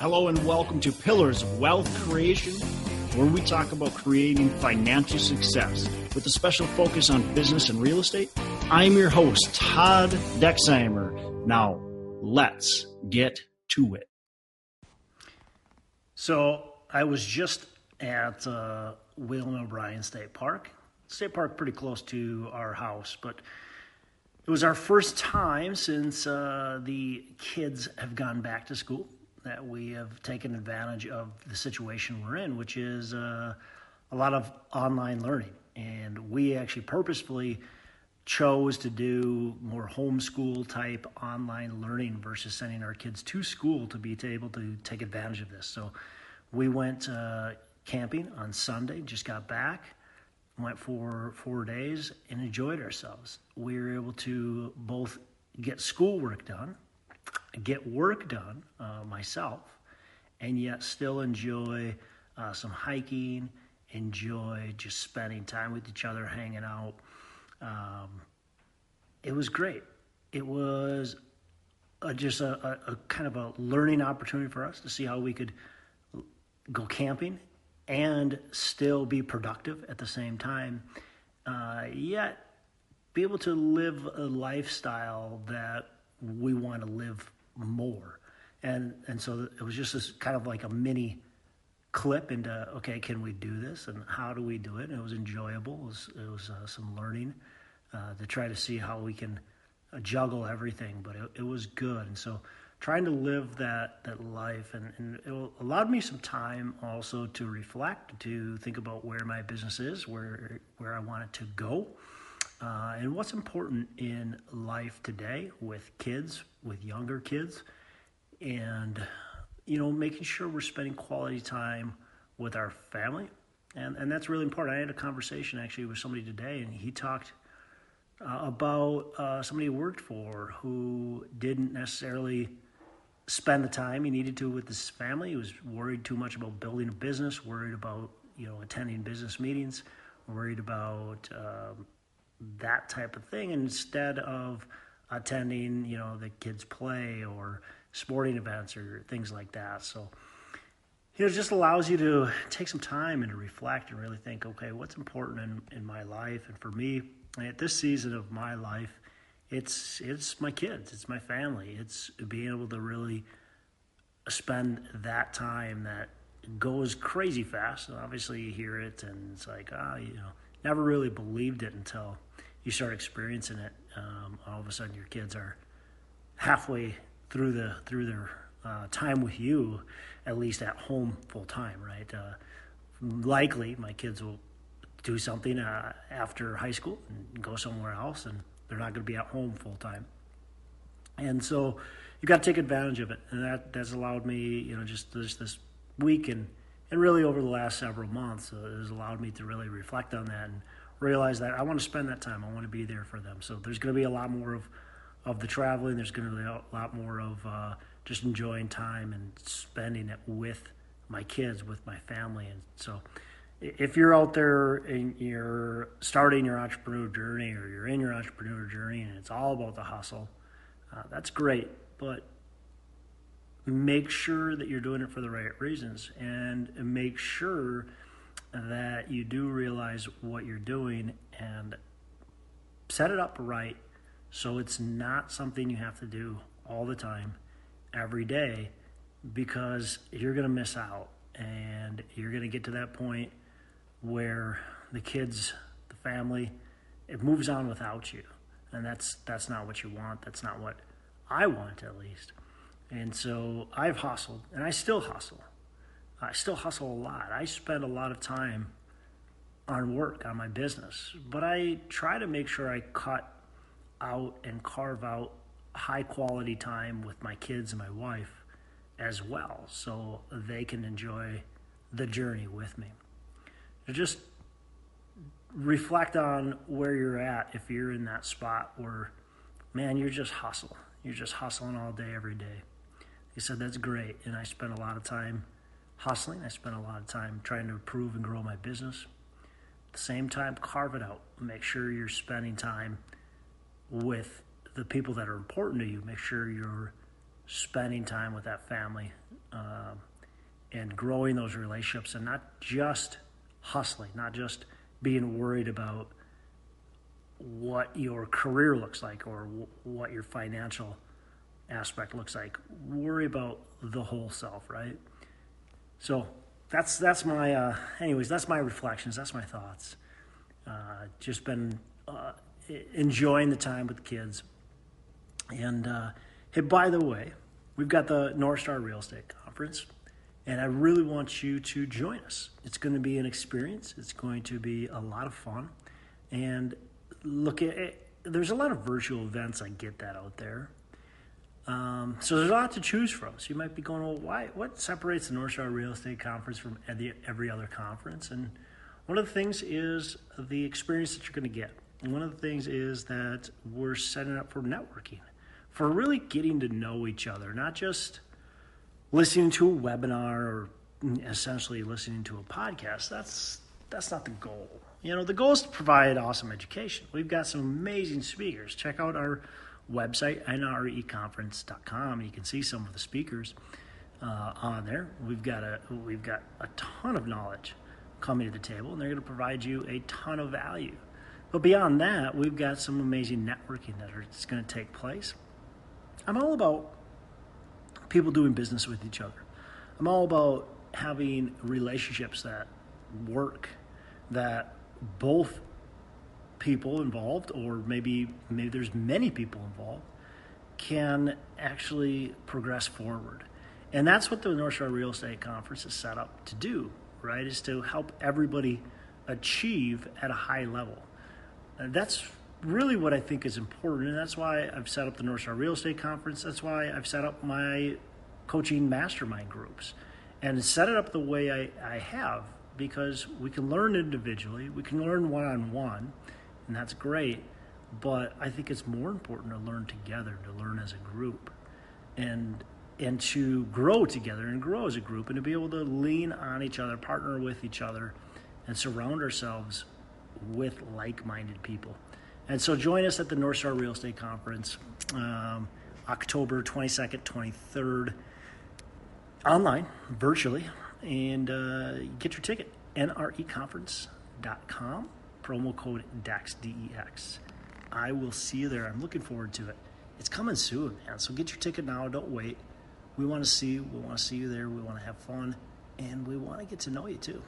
Hello and welcome to Pillars of Wealth Creation, where we talk about creating financial success with a special focus on business and real estate. I'm your host, Todd Dexheimer. Now, let's get to it. So, I was just at uh, William O'Brien State Park. State Park pretty close to our house, but it was our first time since uh, the kids have gone back to school that we have taken advantage of the situation we're in, which is uh, a lot of online learning. And we actually purposefully chose to do more homeschool type online learning versus sending our kids to school to be able to take advantage of this. So we went uh, camping on Sunday, just got back, went for four days, and enjoyed ourselves. We were able to both get schoolwork done get work done uh, myself, and yet still enjoy uh, some hiking, enjoy just spending time with each other, hanging out. Um, it was great. It was a, just a, a, a, kind of a learning opportunity for us to see how we could go camping and still be productive at the same time, uh, yet be able to live a lifestyle that we want to live more. And and so it was just this kind of like a mini clip into okay, can we do this and how do we do it? And it was enjoyable. It was, it was uh, some learning uh, to try to see how we can uh, juggle everything, but it, it, was good. And so trying to live that that life and, and it allowed me some time also to reflect, to think about where my business is, where where I want it to go. Uh, and what's important in life today with kids, with younger kids, and you know, making sure we're spending quality time with our family, and and that's really important. I had a conversation actually with somebody today, and he talked uh, about uh, somebody he worked for who didn't necessarily spend the time he needed to with his family. He was worried too much about building a business, worried about you know attending business meetings, worried about um, that type of thing instead of attending, you know, the kids' play or sporting events or things like that. So, you know, it just allows you to take some time and to reflect and really think, okay, what's important in, in my life? And for me, at this season of my life, it's it's my kids, it's my family, it's being able to really spend that time that goes crazy fast. And obviously, you hear it, and it's like, ah, oh, you know, never really believed it until you start experiencing it. Um, all of a sudden, your kids are halfway through the through their uh, time with you, at least at home full time, right? Uh, likely, my kids will do something uh, after high school and go somewhere else, and they're not going to be at home full time. And so, you got to take advantage of it, and that that's allowed me, you know, just this this week and and really over the last several months, uh, has allowed me to really reflect on that and realize that I want to spend that time. I want to be there for them. So there's going to be a lot more of of the traveling. There's going to be a lot more of uh, just enjoying time and spending it with my kids, with my family. And so, if you're out there and you're starting your entrepreneur journey, or you're in your entrepreneur journey, and it's all about the hustle, uh, that's great. But make sure that you're doing it for the right reasons, and make sure that you do realize what you're doing and set it up right so it's not something you have to do all the time, every day, because you're going to miss out and you're going to get to that point where the kids, the family, it moves on without you. And that's that's not what you want. That's not what I want at least. And so I've hustled and I still hustle. I still hustle a lot. I spend a lot of time on work, on my business, but I try to make sure I cut out and carve out high quality time with my kids and my wife as well so they can enjoy the journey with me. just reflect on where you're at if you're in that spot where, man, you're just hustle. You're just hustling all day, every day. He said, that's great. And I spent a lot of time hustling. I spent a lot of time trying to improve and grow my business. At the same time, carve it out. Make sure you're spending time with the people that are important to you. Make sure you're spending time with that family um, and growing those relationships and not just hustling, not just being worried about what your career looks like or w- what your financial aspect looks like. Worry about the whole self, right? So that's that's my uh, anyways. That's my reflections. That's my thoughts. Uh, just been uh, enjoying the time with the kids. And uh, hey, by the way, we've got the North Star Real Estate Conference, and I really want you to join us. It's going to be an experience. It's going to be a lot of fun, and look at it. There's a lot of virtual events. I get that out there. Um, so there's a lot to choose from. So you might be going, well, why? What separates the North Star Real Estate Conference from every other conference? And one of the things is the experience that you're going to get. And one of the things is that we're setting up for networking, for really getting to know each other, not just listening to a webinar or essentially listening to a podcast. That's that's not the goal. You know, the goal is to provide awesome education. We've got some amazing speakers. Check out our website, nreconference.com, you can see some of the speakers uh, on there. We've got a we've got a ton of knowledge coming to the table and they're going to provide you a ton of value. But beyond that, we've got some amazing networking that is going to take place. I'm all about people doing business with each other. I'm all about having relationships that work, that both people involved, or maybe maybe there's many people involved, can actually progress forward. And that's what the North Star Real Estate Conference is set up to do right? Is to help everybody achieve at a high level. And that's really what I think is important. And that's why I've set up the North Star Real Estate Conference. That's why I've set up my coaching mastermind groups and set it up the way I, I have because we can learn individually, we can learn one on one, and that's great. But I think it's more important to learn together, to learn as a group. And and to grow together and grow as a group and to be able to lean on each other, partner with each other, and surround ourselves with like minded people. And so join us at the North Star Real Estate Conference, um, October 22nd, 23rd, online, virtually, and uh, get your ticket, nreconference.com, promo code DEX, D-E-X. I will see you there. I'm looking forward to it. It's coming soon, man. So get your ticket now. Don't wait. We want to see you. We want to see you there. We want to have fun. And we want to get to know you too.